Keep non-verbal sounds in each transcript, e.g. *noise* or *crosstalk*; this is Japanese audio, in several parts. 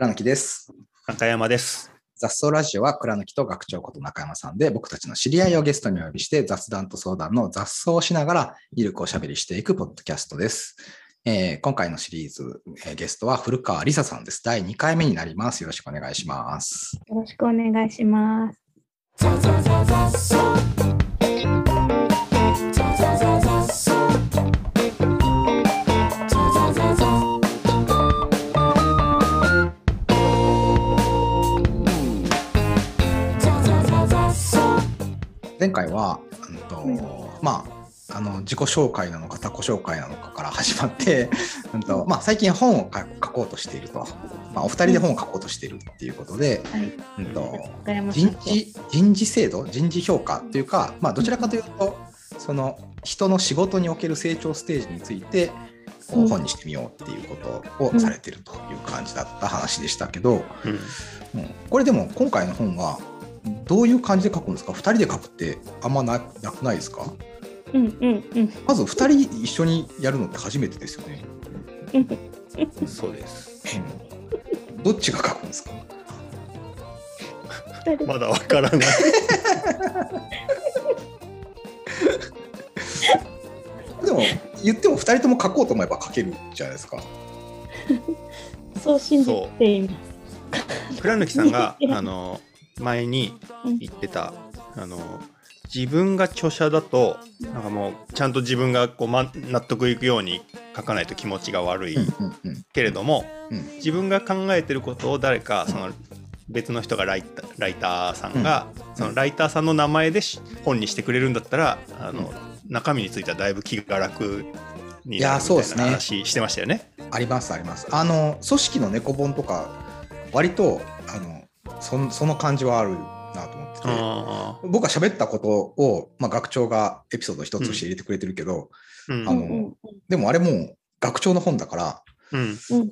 倉貫です。中山です。雑草ラジオは倉貫と学長こと中山さんで僕たちの知り合いをゲストにお呼びして雑談と相談の雑草をしながらゆるくおしゃべりしていくポッドキャストです。えー今回のシリーズ、えーゲストは古川梨沙さんです。第2回目になります。よろしくお願いします。よろしくお願いします。前回は、うん。とまあ、あの自己紹介なのか他己紹介なのかから始まって、*laughs* うんとまあ、最近本を書書こうとしていると、まあ、お二人で本を書こうとしているっていうことで、はい。うんと中山さんと。人事人事制度人事評価というか、まあ、どちらかというとその人の仕事における成長ステージについて本にしてみようっていうことをされてるという感じだった話でしたけど、うん、うん。これでも今回の本はどういう感じで書くんですか？2人で書くってあんまななくないですか？うんうんうんまず2人一緒にやるのって初めてですよね。うん。そうです。うんどっちが書くんですか？二人まだわからない。でも言っても2人とも書こうと思えば書けるじゃないですか。*laughs* そう信じています。倉貫さんが *laughs* あの前に言ってたあの自分が著者だとなんかもうちゃんと自分がこう、ま、納得いくように書かないと気持ちが悪い。うんうんうん。けれども、うん。自分が考えてることを誰かその別の人がライターライターさんが、そのライターさんの名前でし本にしてくれるんだったらあの、中身についてはだいぶ気が楽にいやなるみたいそうですね。な話してましたよね。ありますあります。あの組織の猫本とか割とあのそんその感じはあるなと思ってて。あ僕が喋ったことを、まあ、学長がエピソード一つとして入れてくれてるけど、ーうん。あのでもあれもう学長の本だから、うん。うん。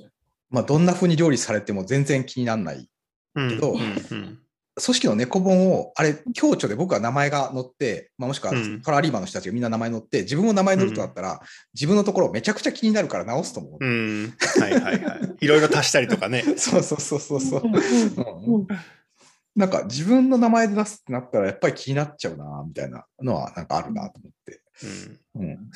まあ、どんな風に料理されても全然気にならないうんけどうんうん組織の猫本をあれ共著で僕は名前が載って、まあ、もしくはうん。サラリーマンの人たちがみんな名前載って自分も名前載るとなったら、自分のところめちゃくちゃ気になるから直すと思う。うん。はいはいはい。いろいろ足したりとかね。*laughs* そうそうそうそうそう。うん。うん。うん。なんか自分の名前で出すってなったらやっぱり気になっちゃうなみたいなのはなんかあるなと思って。うん。うん。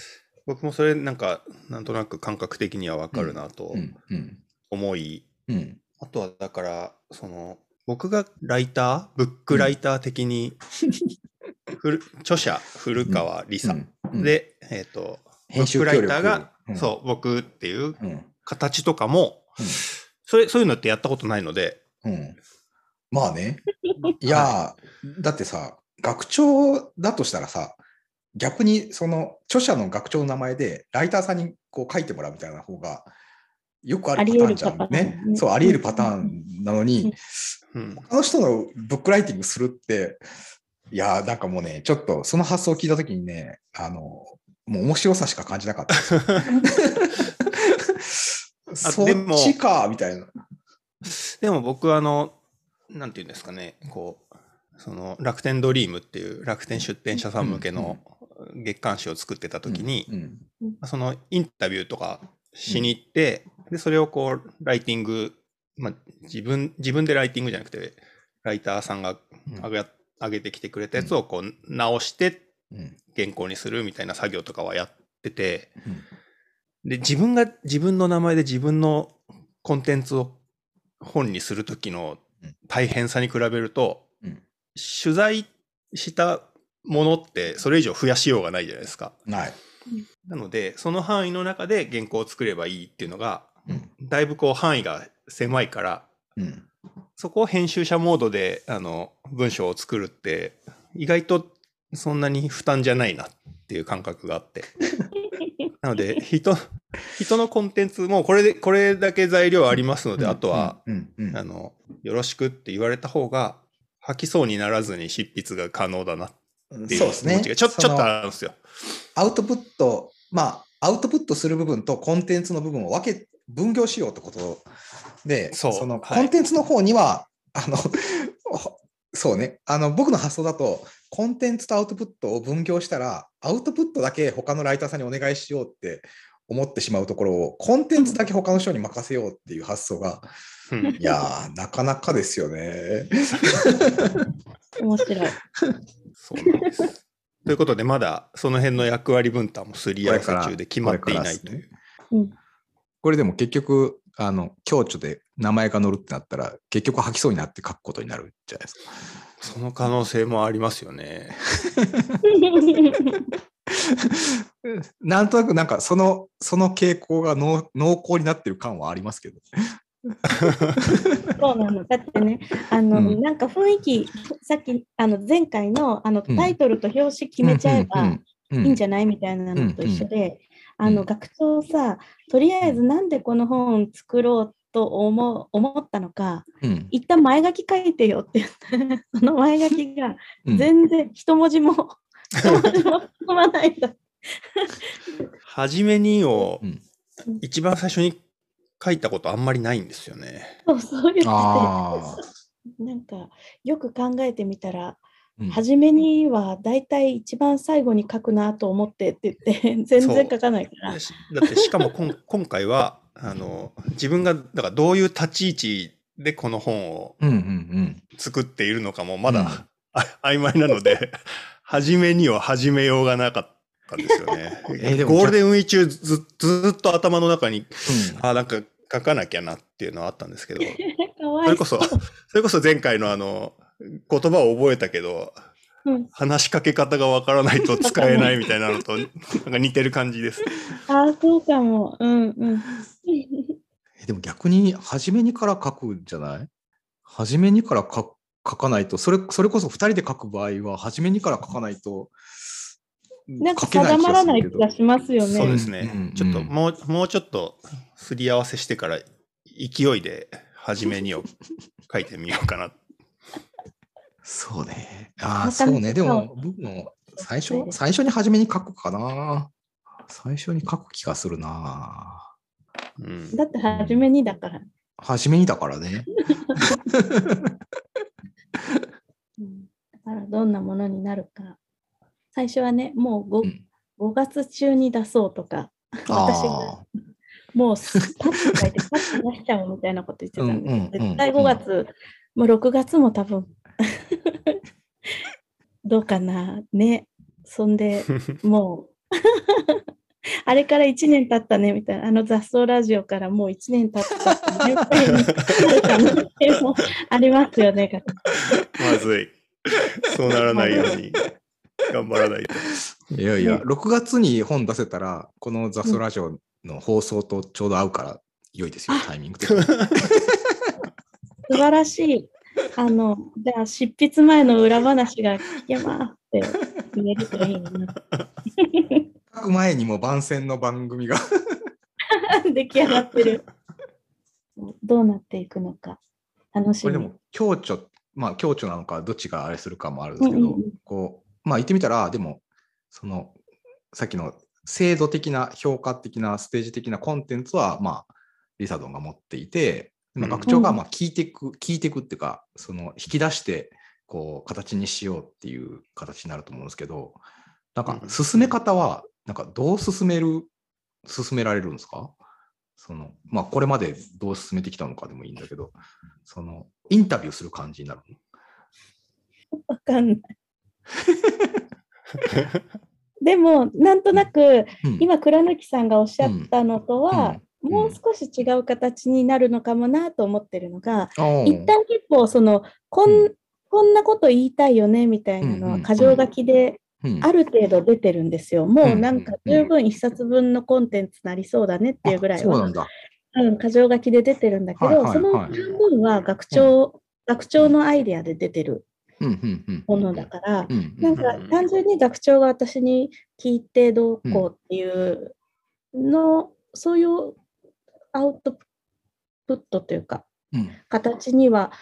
僕もそれなんかなんとなく感覚的にはわかるなとうん。うん。思い、うん。あとはだからその僕がライターブックライター的に、著者古川梨沙、うん。で、えっ、とブ編集ックライターが、そう僕っていううん。形とかも、それそういうのってやったことないので、まあね。*laughs* いやー、だってさ、学長だとしたらさ、逆にその著者の学長の名前でライターさんにこう書いてもらうみたいな方がよくあるパターンじゃん。ね。そう、あり得るパターンなのに、うん他の人のブックライティングするって、いやー、なんかもうね、ちょっとその発想を聞いたときにね、あの、もう面白さしか感じなかった。*laughs* そっちか、みたいな。でも僕はあのなんていうんですかねこうその楽天ドリームっていう楽天出店者さん向けの月刊誌を作ってた時に、うんそのインタビューとかしに行って、でそれをこうライティング、まあ、自分自分でライティングじゃなくてライターさんがうん。上げ,、上げてきてくれたやつをこう直してうん。原稿にするみたいな作業とかはやっててうん。で自分が自分の名前で自分のコンテンツを本にする時の大変さに比べると、うん。取材したものってそれ以上増やしようがないじゃないですか。ない。なのでその範囲の中で原稿を作ればいいっていうのがうん。だいぶこう範囲が狭いからうん。そこを編集者モードであの文章を作るって意外とそんなに負担じゃないなっていう感覚があって。*laughs* なので人人のコンテンツもこれでこれだけ材料ありますので、あとは、あのよろしくって言われた方が吐きそうにならずに執筆が可能だなっていう気持ちがちょちょっとあるんですよ。アウトプット、まあ、アウトプットする部分とコンテンツの部分を分け、分業しようってことで、そうのはいコンテンツの方には、あの、そうね、あの、僕の発想だと、コンテンツとアウトプットを分業したら、アウトプットだけ他のライターさんにお願いしようって思ってしまうところを、コンテンツだけ他の人に任せようっていう発想が、うんいやー、なかなかですよね。*laughs* 面白い。そうなんです。ということで、まだその辺の役割分担もすり合わせ中で決まっていないという。うん。これでも結局、あの、共著で名前が載るってなったら、結局吐きそうになって書くことになるじゃないですか。その可能性もありますよね。なんとなくなんかその、その傾向が濃濃厚になってる感はありますけど。そうなの。だってね、あの、うんなんか雰囲気、さっき、あの、前回の、あの、うんタイトルと表紙決めちゃえばいいんじゃゃないみたいなのと一緒で、うん。あの、学長さ、とりあえずなんでこの本作ろうと思う思ったのか、うん。一旦前書き書いてよって言って、*laughs* その前書きがうん。全然一文字も、*laughs* 一文字も含まないんだ。はじめにをうん。一番最初に書いたことあんまりないんですよね。そうそう言あって、なんか、よく考えてみたら、うん初めにはだいたい一番最後に書くなと思ってって言って、*laughs* 全然書かないから。しだってしかもこん *laughs* 今回はあの自分がだからどういう立ち位置でこの本をうんうんうん。作っているのかもまだ、うん。あ *laughs* 曖昧なので初めには始めようがなかったんですよね。ゴールデンウィーク中ずずっと頭の中にうん。あなんか書かなきゃなっていうのはあったんですけど。それこそそれこそ前回のあの言葉を覚えたけどうん、話しかけ方がわからないと使えないみたいなのと *laughs* なんか似てる感じです。ああ、そうかも。うんうん。*laughs* えでも逆に、初めにから書くんじゃない？初めにから書書かないと、それそれこそ2人で書く場合は、初めにから書かないと、なんか定まらない気がしますよね。そうですね。うんちょっともう、もうちょっとすり合わせしてから勢いで初めにを書いてみようかな。そうね。ああ、そうね。でも、僕も最初、最初に初めに書くかな。最初に書く気がするな。うん、だって初めにだから。初めにだからね。うんだからどんなものになるか。最初はね、もう 5,、うん5月中に出そうとか、私があもうすパッと書いてパッと出しちゃおうみたいなこと言ってたんで、うんうんうん絶対5月、もう6月も多分 *laughs* どうかなね。そんで、*laughs* もう *laughs* あれから1年経ったねみたいな、あの雑草ラジオからもう1年経ったってい可能性もありますよね。まずい。そうならないように頑張らないと。あ。いやいや、ね6月に本出せたら、このザスラジオの放送とちょうど合うから良いですよ、タイミング。素晴らしい。あの、じゃあ執筆前の裏話が聞けますって言えるといいな。書く前にも番宣の番組が。出来上がってる。どうなっていくのか楽しみ。これでも、共著、まあ、共著なのか、どっちがあれするかもあるんですけど、うんうんうんこう、まあ、言ってみたら、でも、その、さっきの制度的な、評価的な、ステージ的なコンテンツは、まあ、リサドンが持っていて、まあ、うん。学長がまあ聞いていく、聞いていくっていうか、その、引き出して、こう、形にしようっていう形になると思うんですけど、なんかう、ん。進め方は、なんか、どう進める、進められるんですか？その、まあ、これまでどう進めてきたのかでもいいんだけど、その、インタビューする感じになるの？わかんない。でも、なんとなく、うん。今、倉貫さんがおっしゃったのとは、うんもう少し違う形になるのかもなと思ってるのが、ああ一旦結構、その、こん、うん。こんなこと言いたいよねみたいなのは、うんうん箇条書きでうん。ある程度出てるんですよ。もうなんかうんうん。うん十分一冊分のコンテンツなりそうだねっていうぐらいはうなん、だ。うん、箇条書きで出てるんだけど、はいはいはい。その半分は学長、学長のアイデアで出てるうんうんうんものだから、うん。なんか単純に学長が私に聞いてどうこうっていうの、そういうアウトプットというか、うん形には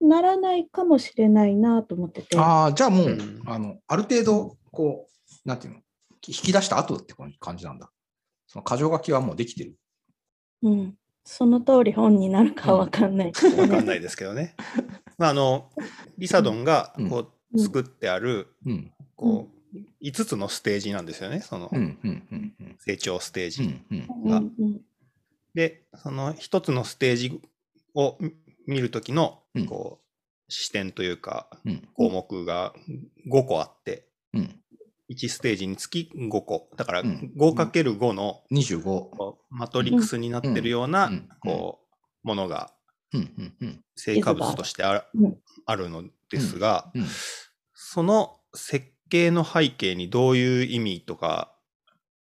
ならないかもしれないなと思ってて。ああ、じゃあもう、うんあの、ある程度、こう、なんていうの、引き出した後って感じなんだ。その箇条書きはもうできてる。うん、その通り本になるかわかんないけどね。わかんないですけどね。*laughs* まあ、あの、リサドンがこうんう作ってある、うん。こう、5つのステージなんですよね。そのうん。うん。うん。成長ステージ。うん。うん。うんうんで、その1つのステージを見るときのうん、こう、視点というか、うん。項目が5個あって、うん。1ステージにつき5個。だからうん 5×5 の25。こうマトリックスになってるようなこう、ものが。成果物としてあるのですが、うん。その設計の背景にどういう意味とか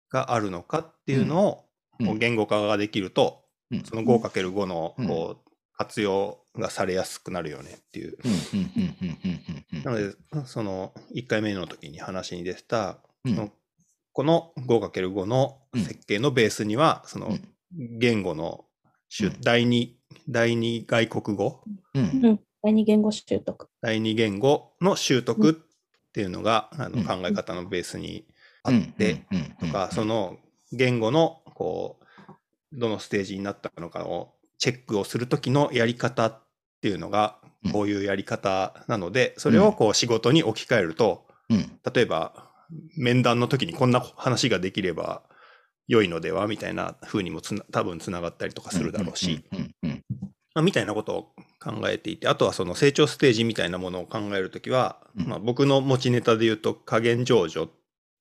があるのかっていうのを言語化ができると、うん。その 5×5 のうん。こう活用がされやすくなるよねっていう。なので、その1回目の時に話に出てた、うん。そのこの 5×5 の設計のベースには、そのうん。言語の種、うん。第二第二外国語？うん。うん。第二言語習得。第二言語の習得っていうのが、あうん。の考え方のベースにあうん。って、とか、その言語のこうどのステージになったのかをチェックをする時のやり方っていうのがうんこういうやり方なので、それをこう仕事に置き換えると、うん。例えば面談の時にこんな話ができれば良いのではみたいな風にもつな多分つながったりとかするだろうし、うん。うん。まあ、みたいなことを考えていて、あとはその成長ステージみたいなものを考えるときは、うんまあ、僕の持ちネタで言うと加減上場、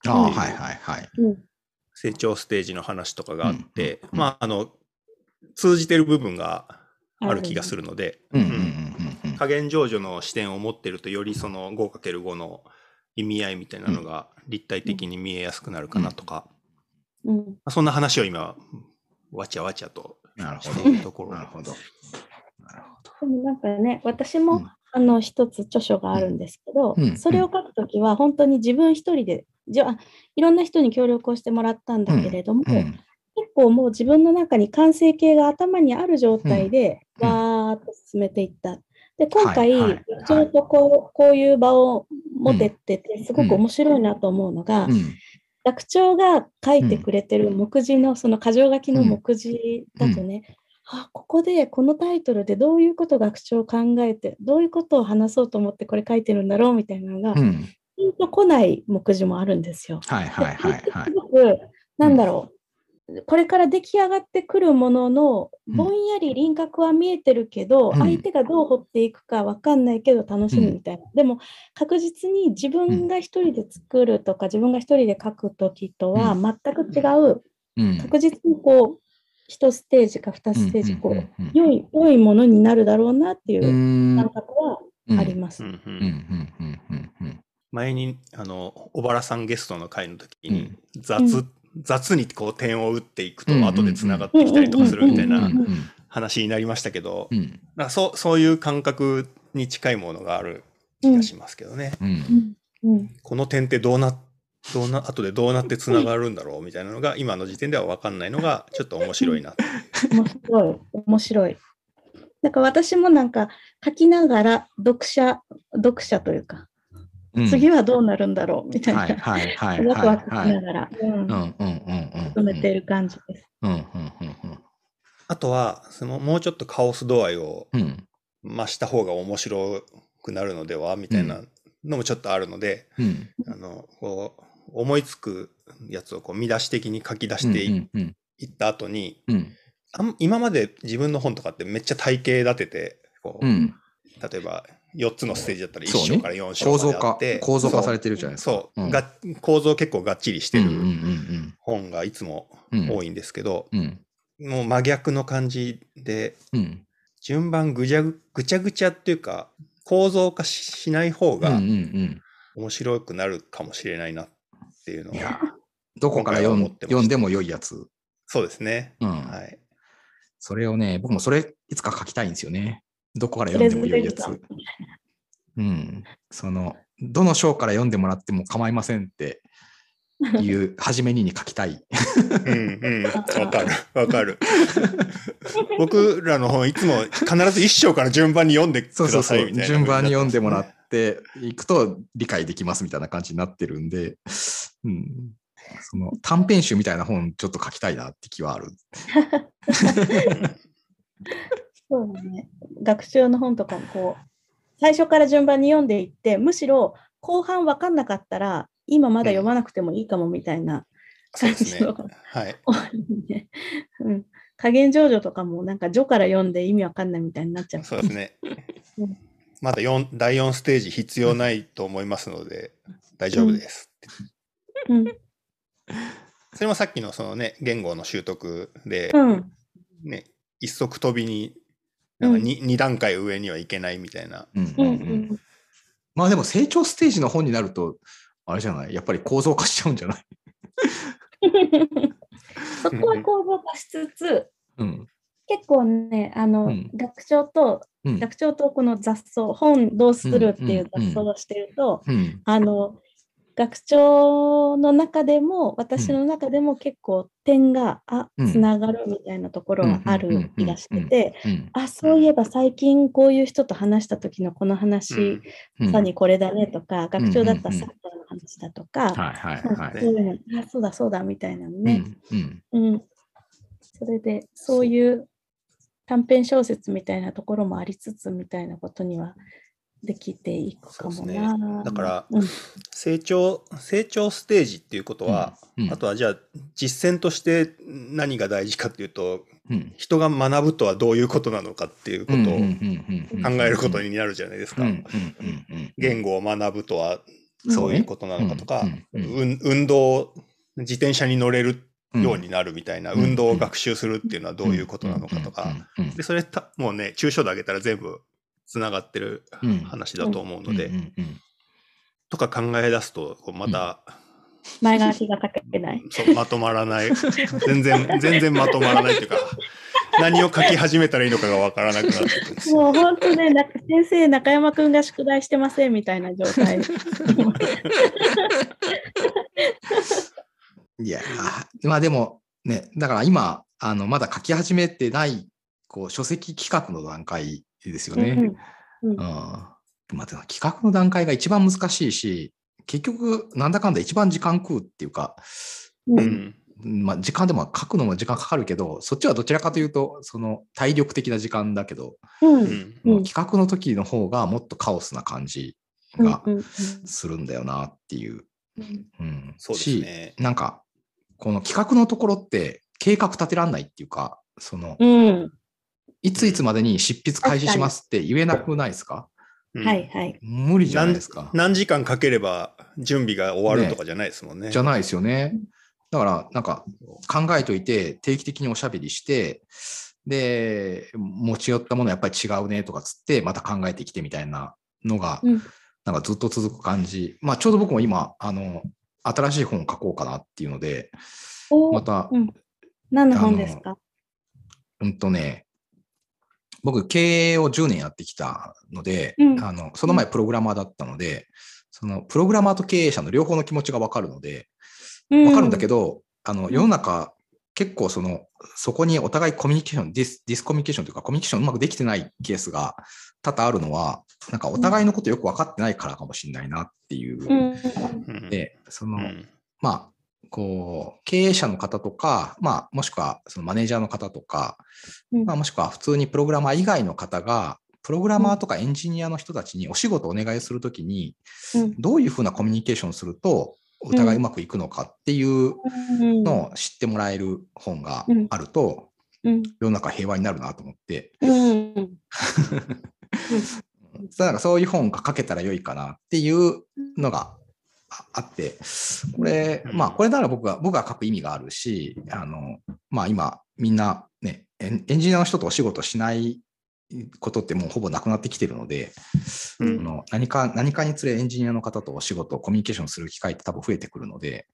ああ、はいはいはい。うん。成長ステージの話とかがあって、うんまあ、あの、通じてる部分がある気がするので、うん。うん。うんうん。加減上場の視点を持ってると、よりその 5×5 の意味合いみたいなのが立体的に見えやすくなるかなとか、うん。まあそんな話を今、わちゃわちゃとなるほしているとこど。ろなるほど。なるでもなんかね、私も、うんあの一つ著書があるんですけど、うんそれを書くときは本当に自分一人でじゃあいろんな人に協力をしてもらったんだけれども、ほど。うん。結構もう自分の中に完成形が頭にある状態でうんわーっと進めていった。で今回、はいはいちょうどこうこういう場を持てってて、すごく面白いなと思うのが、うん。学長が書いてくれてる目次の、その箇条書きの目次だとね、あここでこのタイトルでどういうこと学長考えて、どういうことを話そうと思ってこれ書いてるんだろうみたいなのが、うん。ピンとこない目次もあるんですよ。はいはいはいはい。す。ごく、なんだろう、これから出来上がってくるものの、うんぼんやり輪郭は見えてるけど、うん。相手がどう掘っていくかわかんないけど楽しみみたいな。でも、確実に自分が一人で作るとか、自分が一人で書くときとはう全く違う、うん。確実にこう、一ステージか二ステージ、こう、うん良い、良いものになるだろうなっていううん。感覚はうん。あります。前にあの小原さんゲストの回の時にうん。雑、う雑にこう点を打っていくとうん。後でつながってきたりとかするみたいうん。なうん。話になりましたけど、うん。そうそういう感覚に近いものがある気がしますけどね。うん。うん。うん。この点ってどうなどうな後でどうなってつながるんだろうみたいなのが今の時点では分かんないのがちょっと面白いな。面白い、面白い。なんか私もなんか書きながら読者、読者というか、うん次はどうなるんだろうみたいな、はいはいはいワクワクしながら、うん。うんうんうんうん。進めている感じです。うんうんうんあとはそのもうちょっとカオス度合いを増した方が面白くなるのではみたいなのもちょっとあるので、うん。あのこう思いつくやつをこう見出し的に書き出してい,、うんった後にうん。あん今まで自分の本とかってめっちゃ体系立ててこう、うん。例えば4つのステージだったら1そうね。章から4章構造化まであって構造化されてるじゃないですか。そう、うん。が構造結構がっちりしてうんうんうるん。本がいつもうん多いんですけど、うん。もう真逆の感じでうん。順番ぐちゃぐぐちゃぐちゃっていうか構造化ししない方がうんうんうん。面白くなるかもしれないなっていうのいやがどこから読んでも良いやつ。そうですね。うん。はい。それをね僕もそれいつか書きたいんですよねどこから読んでも良いやつうんそのどの章から読んでもらっても構いませんっていう初めにに書きたいうんうん。わかる。わかる。僕らの本いつも必ず一章から順番に読んでくそうそうそうださいみたいな。順番に読んでもらっていくと理解できますみたいな感じになってるんで、うん、その短編集みたいな本ちょっと書きたいなって気はある。*laughs* そうだね。学習の本とかもこう、最初から順番に読んでいって、むしろ後半分かんなかったら、今まだ読まなくてもいいかもみたいな感じの。はい。多いね。うん。加減上場とかもなんか序から読んで意味わかんないみたいになっちゃう。そうですねうん。まだ4第4ステージ必要ないと思いますので、大丈夫です。うん。それもさっきのそのね、言語の習得で、うん。ね、一足飛びに、なんかうん 2, 二段階上にはいけないみたいな。うんううんんうんまあでも成長ステージの本になると、あれじゃない？やっぱり構造化しちゃうんじゃない？*laughs* そこは構造化しつつ、うん。結構ね、あの、うん学長と、うん。学長とこの雑草、本どうするっていう雑草をしてると、うん。あの、学長の中でも、私の中でも結構点が、あ、うんつながるみたいなところはある気がしてて、うん。あ、そういえば最近こういう人と話した時のこの話、うん。さにこれだねとか、学長だったらうんサッカーの話だとか、そうだそうだみたいなのね。うん。それで、そういう短編小説みたいなところもありつつみたいなことにはできていくかもそうですな。ね。だからうん、成長、成長ステージっていうことは、うん。あとはじゃあ実践として何が大事かっていうと、うん。人が学ぶとはどういうことなのかっていうことを考えることにになるじゃないですか。うんうんうんうん言語を学ぶとはそういうことなのかとか、うんうんうん運動、自転車に乗れるようになるみたいな、うん。運動を学習するっていうのはどういうことなのかとか、うんうん。で、それた、もうね、抽象度上げたら全部つながってるうん話だと思うので、とか考え出すと、こうまた、前が気がかけない。そうまとまらない。全然、*laughs* 全然まとまらないっていうか、何を書き始めたらいいのかがわからなくなって。もう本当ね、な先生、中山くんが宿題してませんみたいな状態。*laughs* いやー、まあでもね、だから今、あの、まだ書き始めてない、こう、書籍企画の段階ですよね。うんうん。まあ、でも企画の段階が一番難しいし、結局、なんだかんだ一番時間食うっていうか、うんうん。まあ、時間でも書くのも時間かかるけど、そっちはどちらかというと、その体力的な時間だけど、うんうん。うん企画の時の方がもっとカオスな感じがするんだよなっていう。うんうん、そうですねしなんか、この企画のところって計画立てらんないっていうか、その、うんいついつまでに執筆開始しますって言えなくないですか？うんはいはい。無理じゃないですか。何時間かければ準備が終わるとかじゃないですもんね。じゃないですよね。だから、なんか考えといて、定期的におしゃべりして、で、持ち寄ったものやっぱり違うねとかつって、また考えてきてみたいなのが、うんなんかずっと続く感じ。まあ、ちょうど僕も今、あの、新しい本を書こうかなっていうので、おまた、うん何の本ですか？うんとね、僕、経営を10年やってきたので、うん。あのその前プログラマーだったので、そのプログラマーと経営者の両方の気持ちが分かるので、分かるんだけど、ど、あの世の中、結構その、そこにお互いコミュニケーション、ディスディスコミュニケーションというか、コミュニケーションうまくできてないケースが多々あるのは、なんかお互いのことよく分かってないからかもしれないなっていう。で、その、うん。まあ、こう、経営者の方とか、まあ、もしくはそのマネージャーの方とか、うん。まあ、もしくは普通にプログラマー以外の方が、プログラマーとかエンジニアの人たちにお仕事をお願いするときに、うん。どういうふうなコミュニケーションをすると、お互いうまくいくのかっていううん。のを知ってもらえる本がうん。あると、うん。世の中平和になるなと思って、うん。*laughs* なんかそういう本が書けたら良いかなっていうのがああって、これ、うん。まあ、これなら僕が、僕が書く意味があるし、あの、まあ今、みんなね、エンジニアの人とお仕事しないことってもうほぼなくなってきてるので、うん。あの何か、何かにつれエンジニアの方とお仕事、コミュニケーションする機会って多分増えてくるので、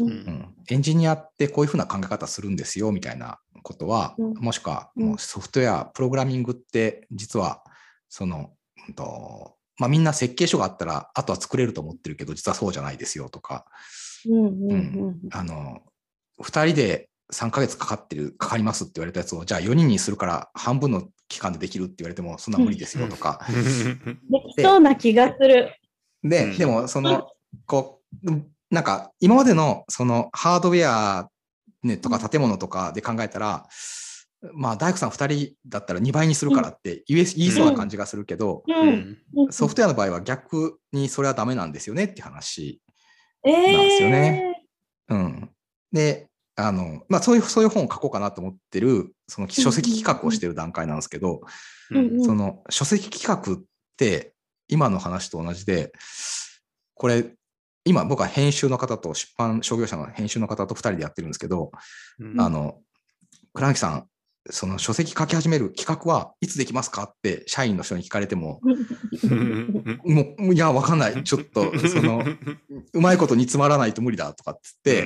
うん。うん、エンジニアってこういうふうな考え方するんですよみたいなことは、うん。もしくはうん。もうソフトウェア、プログラミングって実はその、うんとまあ、みんな設計書があったらあとは作れると思ってるけど実はそうじゃないですよとか、うんうんうんあの2人で3ヶ月かかってるかかりますって言われたやつをじゃあ4人にするから半分の期間でできるって言われてもそんな無理ですよとか、できそうな気がする。で、うん。でも、その、こう、なんか、今までの、その、ハードウェア、ね、とか建物とかで考えたら、まあ、大工さん2人だったら2倍にするからって言え言いそうな感じがするけど、ううん。んうん。ソフトウェアの場合は逆にそれはダメなんですよねっていう話。えなんですよえね。うん。で、あの、まあそういう、そういう本を書こうかなと思ってる、その書籍企画をしてる段階なんですけど、うんうん。うんその書籍企画って今の話と同じで、これ、今僕は編集の方と出版商業者の編集の方と2人でやってるんですけど、うん。あの、倉木さん、その書籍書き始める企画はいつできますかって社員の人に聞かれても、うん。もう、いや、わかんない。ちょっと、その、*laughs* うまいこと煮詰まらないと無理だとかっつって、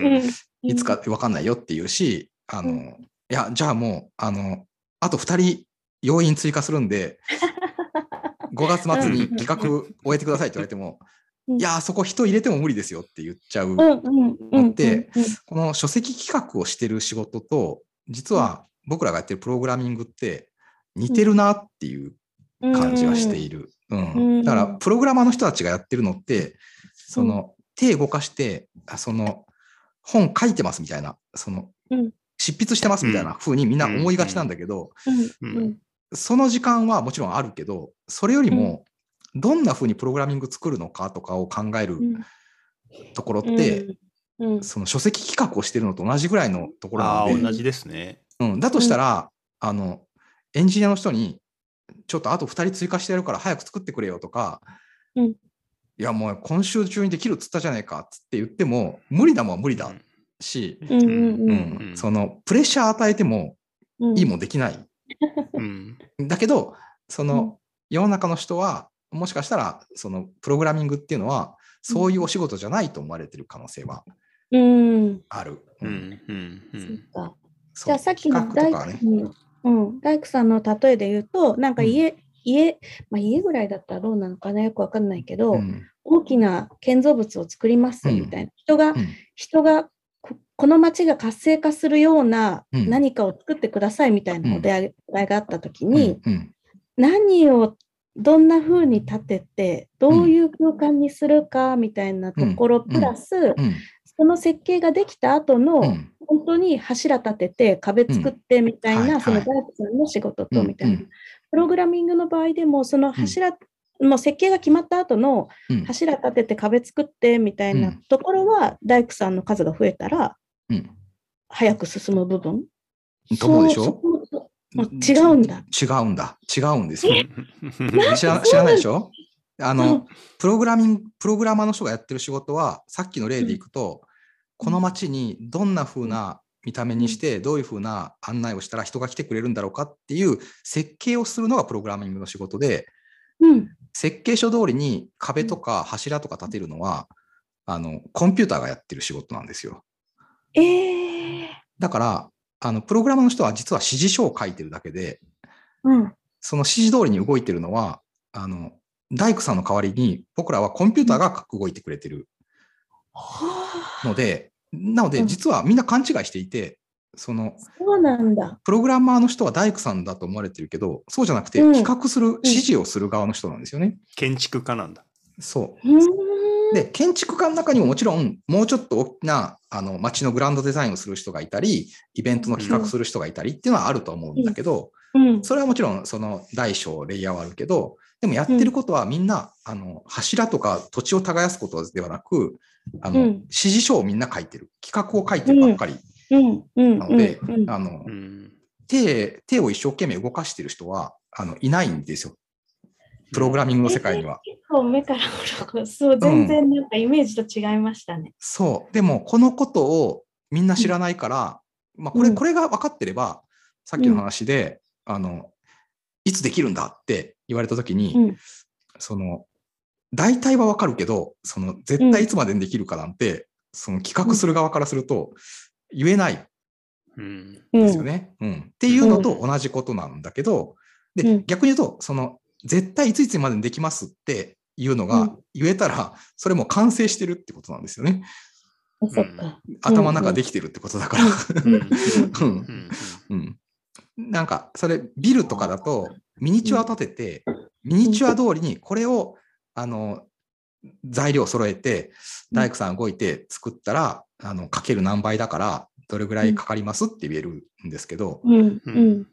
うん。いつかわかんないよっていうし、あの、うん。いや、じゃあもう、あの、あと2人要員追加するんで、5月末に企画終えてくださいって言われても、うん。いや、そこ人入れても無理ですよって言っちゃう。うんうんうんでこの書籍企画をしてる仕事と、実は僕らがやってるプログラミングって似てるなっていううん感じがしている。うん。うん。だから、プログラマーの人たちがやってるのって、その、手動かして、あその、本書いてますみたいな、そのうん、執筆してますみたいな風にみんな思いがちなんだけど、うん。うん。その時間はもちろんあるけど、それよりも、どんな風にプログラミング作るのかとかを考えるうん。ところって、うん。うん。その書籍企画をしてるのと同じぐらいのところなああ、ので、同じですね。うん、だとしたら、あの、エンジニアの人に、ちょっとあと2人追加してやるから早く作ってくれよとか、うん。いや、もう今週中にできるっつったじゃないかっつって言っても、無理だもんは無理だし、うんうんううん。ん。そのプレッシャー与えてもうん。いいもんできない。うん。*laughs* だけど、その、うん。世の中の人は、もしかしたら、そのプログラミングっていうのは、そういうお仕事じゃないと思われてる可能性はうん。ある。ううん。ん。うん。うそんじゃあさっきの大企画とかね。うんうん、大工さんの例えで言うと、なんか家、家、まあ、家ぐらいだったらどうなのかなよくわかんないけど、うん。大きな建造物を作りますみたいな、人が、うん。人がここの町が活性化するようなうん。何かを作ってくださいみたいなお題があったときに、うん。うん。何をどんな風に立てて、どういう空間にするかみたいなところ、うん。プラス、うん。その設計ができた後の、うん本当に柱立てて壁作ってみたいな、その大工さんの仕事とみたいな、プログラミングの場合でもその柱、もう設計が決まった後のうん。柱立てて壁作ってみたいなうん。ところは、大工さんの数が増えたらうん。早く進む部分。と思うでしょそこそあ違うんだ。違うんだ。違うんですよ。*laughs* 知ら知らないでしょ？あの、プログラミング、プログラマーの人がやってる仕事は、さっきの例でいくと、この街にどんな風な見た目にして、どういう風な案内をしたら人が来てくれるんだろうかっていう設計をするのがプログラミングの仕事で、うん。設計書通りに壁とか柱とか立てるのは、あの、コンピューターがやってる仕事なんですよ。えー。だから、あの、プログラマーの人は実は指示書を書いてるだけで、うん。その指示通りに動いてるのは、あの、大工さんの代わりに僕らはコンピューターが動いてくれてるはあ。ので、なのでうん実はみんな勘違いしていて、その、そうなんだ。プログラマーの人は大工さんだと思われてるけど、そうじゃなくてうん企画する、指示をする側の人なんですよね。建築家なんだ。そう。で、建築家の中にももちろん、もうちょっと大きな、あの、街のグランドデザインをする人がいたり、イベントの企画する人がいたりっていうのはあると思うんだけど、うんそれはもちろん、その大小、レイヤーはあるけど、でもやってることはみんな、あの、柱とか土地を耕すことではなく、あの、うん。指示書をみんな書いてる。企画を書いてるばっかりうん。うん。なので、うん。うん。あのう、ん。手、手を一生懸命動かしてる人は、あの、いないんですよ。プログラミングの世界には。結構目から鱗。そう、全然なんかイメージと違いましたね。そう。でも、このことをみんな知らないから、まあ、これ、うん。これが分かってれば、さっきの話で、あの、いつできるんだって言われたときに、うん。その、大体は分かるけど、その、絶対いつまでにできるかなんて、その企画する側からすると、言えないうん。うんですよね。うん。っていうのと同じことなんだけど、で、うん逆に言うと、その、絶対いついつまでにできますっていうのがうん言えたら、それも完成してるってことなんですよね。あそっか。頭の中できてるってことだから。うん。うん *laughs* うん。うん。なんか、それ、ビルとかだと、ミニチュア立てて、ミニチュア通りに、これを、あの、材料揃えて、大工さん動いて作ったら、あの、かける何倍だから、どれぐらいかかりますって言えるんですけど、うんううんん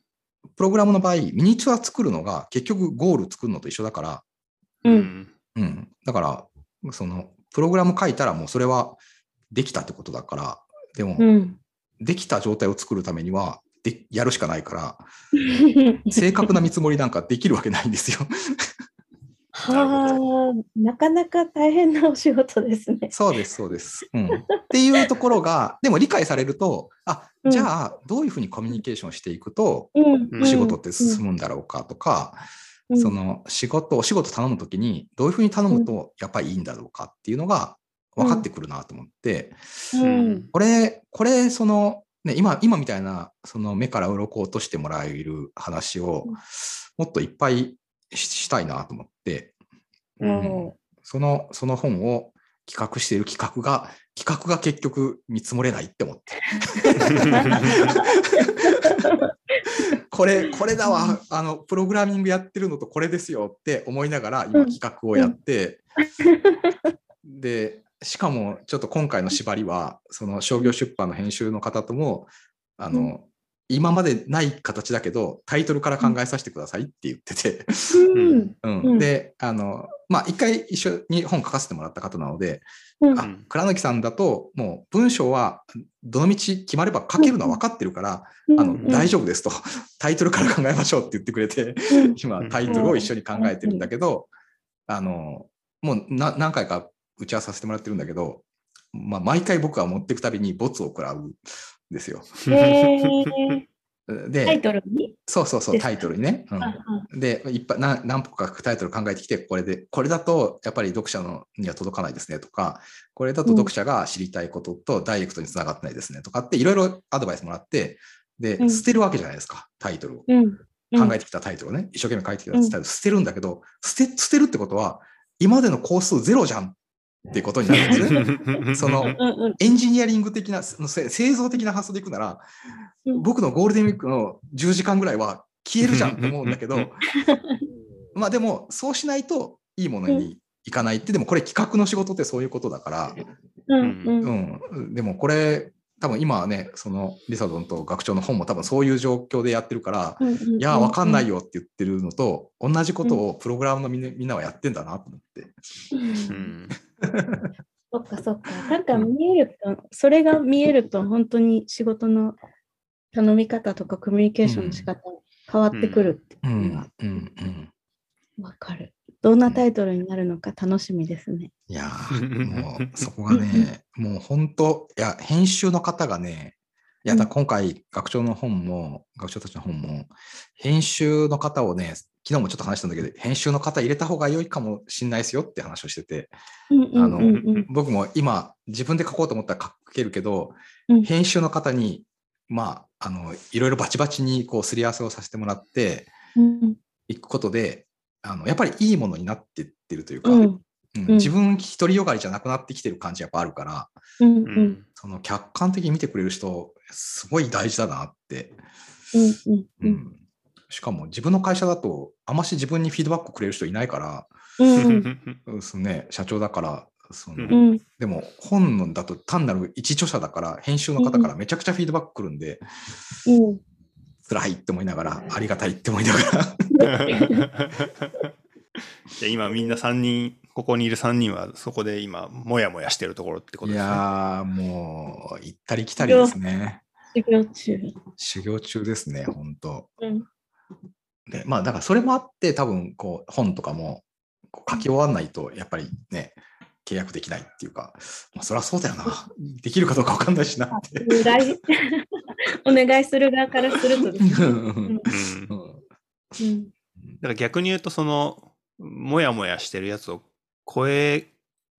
プログラムの場合、ミニチュア作るのが結局ゴール作るのと一緒だから、ううんん。うん。だから、その、プログラム書いたらもうそれはできたってことだから、でも、うんできた状態を作るためには、でやるしかないから、*laughs* 正確な見積もりなんかできるわけないんですよ。はあ、なかなか大変なお仕事ですね。そうです、そうです。うん。っていうところが、*laughs* でも理解されると、あ、うん。じゃあ、どういうふうにコミュニケーションしていくと、うんお仕事って進むんだろうかとか、うん。その仕事、お仕事頼むときに、どういうふうに頼むとやっぱりいいんだろうかっていうのが分かってくるなと思って、うん。これ、これ、その、ね、今、今みたいな、その目から鱗を落としてもらえる話をうん、もっといっぱいししたいなと思って、うん。その、その本を企画している企画が、企画が結局見積もれないって思って。*laughs* これ、これだわ、あの、プログラミングやってるのとこれですよって思いながら、今企画をやって、で、しかも、ちょっと今回の縛りは、その商業出版の編集の方とも、あの、うん今までない形だけど、タイトルから考えさせてくださいって言ってて、うん。うん。うん。で、あの、まあ、一回一緒に本書かせてもらった方なので、うん。あ、倉貫さんだと、もう文章はどの道決まれば書けるのは分かってるから、あの、大丈夫ですと、タイトルから考えましょうって言ってくれて、今、タイトルを一緒に考えてるんだけど、あの、もうな何回か打ち合わせさせてもらってるんだけど、まあ、毎回僕は持っていくたびにボツを食らう。んですよ。で、タイトルに？そうそうそう、タイトルにね。うん。あで、いっぱい何何個かタイトル考えてきて、これで、これだとやっぱり読者のには届かないですねとか、これだと読者が知りたいこととダイレクトにつながってないですねとかっていろいろアドバイスもらって、で、うん。捨てるわけじゃないですか、タイトルを。うん。考えてきたタイトルをね、一生懸命書いてきたタイトル。捨てるんだけど、捨て、捨てるってことは、今までの工数ゼロじゃんっていうことになるんですね。*laughs* そのエンジニアリング的な、そのせ製造的な発想でいくなら、うん。僕のゴールデンウィークの10時間ぐらいは消えるじゃんと思うんだけど、*laughs* まあでも、そうしないといいものにいかないって、でもこれ企画の仕事ってそういうことだから、うんうん。うん、でもこれ、多分今はね、そのリサドンと学長の本も多分そういう状況でやってるから、うんうんいや、わかんないよって言ってるのと、同じことをプログラムのみんなみんなはやってんだなと思って。うん *laughs* そっかそっか。なんか見えると、それが見えると本当に仕事の頼み方とかコミュニケーションの仕方変わってくるってう、いうん。のは。わかる。どん。なタイトルになるのか楽しみですね。いやー、もうそこがね、もう本当、いや、編集の方がね、いや、だ今回、学長の本も、学長たちの本も、編集の方をね、昨日もちょっと話したんだけど、編集の方入れた方が良いかもしれないですよって話をしてて、あの僕も今、自分で書こうと思ったら書けるけど、うん。編集の方に、まあ、あの、いろいろバチバチにこう、すり合わせをさせてもらってうん。いくことで、あの、やっぱりいいものになってってるというか、うん。自分独りよがりじゃなくなってきてる感じやっぱあるから、その客観的に見てくれる人、すごい大事だなって。うんうんううん。んしかも自分の会社だと、あまし自分にフィードバックくれる人いないから、うん。うんそのね、社長だから、そのうん。うん。でも本のだと単なる一著者だから、編集の方からめちゃくちゃフィードバックくるんで、うん。辛いって思いながら、ありがたいって思いながら。じゃあ今みんな3人、ここにいる3人はそこで今、もやもやしてるところってこといですね。やー、もう、行ったり来たりですね。授業中。修行中ですね、本当うんで、まあ、だからそれもあって、多分、こう、本とかも、こう書き終わんないと、やっぱりね、契約できないっていうか、まあ、そりゃそうだよな。できるかどうかわかんないしなって。*laughs* お願いする側からするとですね。だから逆に言うと、その、もやもやしてるやつを超え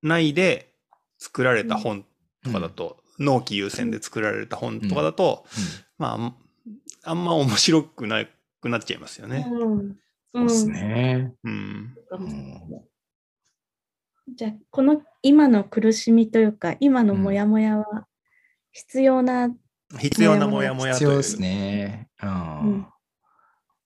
ないで作られた本とかだと、納期優先で作られた本とかだと、まあ、あんま面白くなくなっちゃいますよね。うんそうですね。うん。うんじゃあ、この今の苦しみというか、今のモヤモヤは必要な、必要なもやもやという。必要ですね。うんうん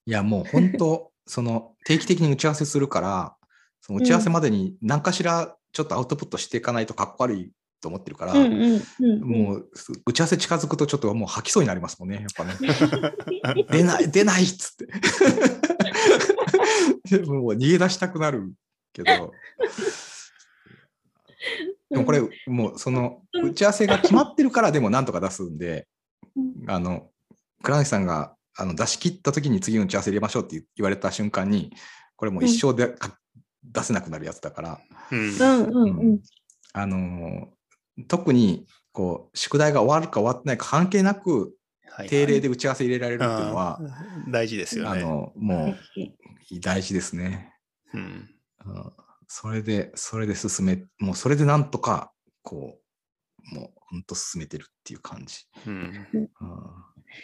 いや、もう本当、その定期的に打ち合わせするから、その打ち合わせまでに何かしらちょっとアウトプットしていかないとかっこ悪いと思ってるから、うんうんうんもう打ち合わせ近づくとちょっともう吐きそうになりますもんね、やっぱね。*laughs* 出ない、出ないっつって。で *laughs* ももう逃げ出したくなるけど。でもこれ、もうその打ち合わせが決まってるからでもなんとか出すんで、あの、倉西さんがあの出し切った時に次の打ち合わせ入れましょうって言われた瞬間に、これもう一生で、か出せなくなるやつだから、うん。うんうんうん。あのー特にこう宿題が終わるか終わってないか関係なくはい定例で打ち合わせ入れられるっていうのは、大事ですよね。あのもう大事。ですね。うん。うん。それで、それで進め、もうそれでなんとか、こう、もう本当進めてるっていう感じ。うん。うん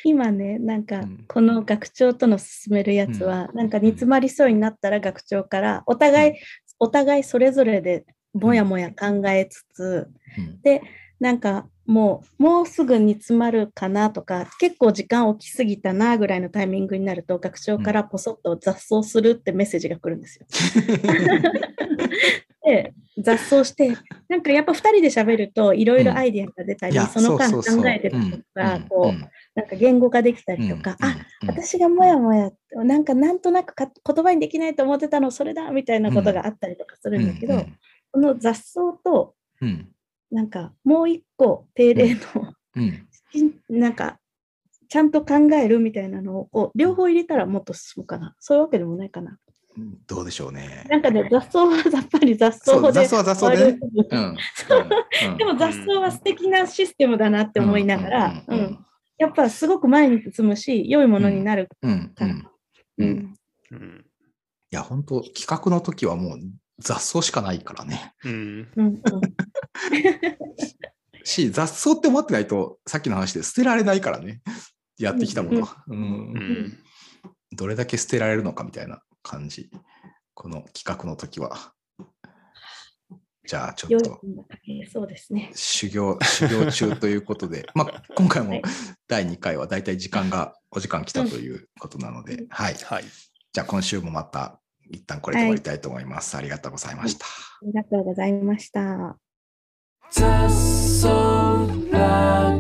今ね、なんかうん。この学長との進めるやつは、なんか煮詰まりそうになったら学長から、お互い、お互いそれぞれでもやもや考えつつ、うん。で、なんかもう、もうすぐ煮詰まるかなとか、結構時間置きすぎたなぐらいのタイミングになると、学長からポソッと雑草するってメッセージが来るんですよ。*laughs* で、雑草して、なんかやっぱ2人で喋るといろいろアイディアが出たり、いや、その間ううう。考えてたりとかうん、こう、なんか言語化できたりとか、うんあ、うん。私がもやもや、なんかなんとなくか言葉にできないと思ってたのそれだみたいなことがあったりとかするんだけど、うんこの雑草と、うん。なんかもう一個定例の、うんなんかちゃんと考えるみたいなのを両方入れたらもっと進むかな。そういうわけでもないかな。うんどうでしょうね。なんかね、雑草はやっぱり雑草で。雑草は雑草でね。*laughs* でも雑草は素敵なシステムだなって思いながら、やっぱすごく前に進むし、良いものになるうん。から。いや、本当企画の時はもう雑草しかないからね。*laughs* し、雑草って思ってないと、さっきの話で捨てられないからね。やってきたもの。どれだけ捨てられるのかみたいな感じ。この企画の時は。じゃあ、ちょっとそうですね。修行、修行中ということで、*laughs* まあ、今回もはい第2回はだいたい時間が、お時間来たということなので、うんはい。はい。じゃあ、今週もまた、一旦これで終わりたいと思います。ありがとうございました。ありがとうございました。雑草ラ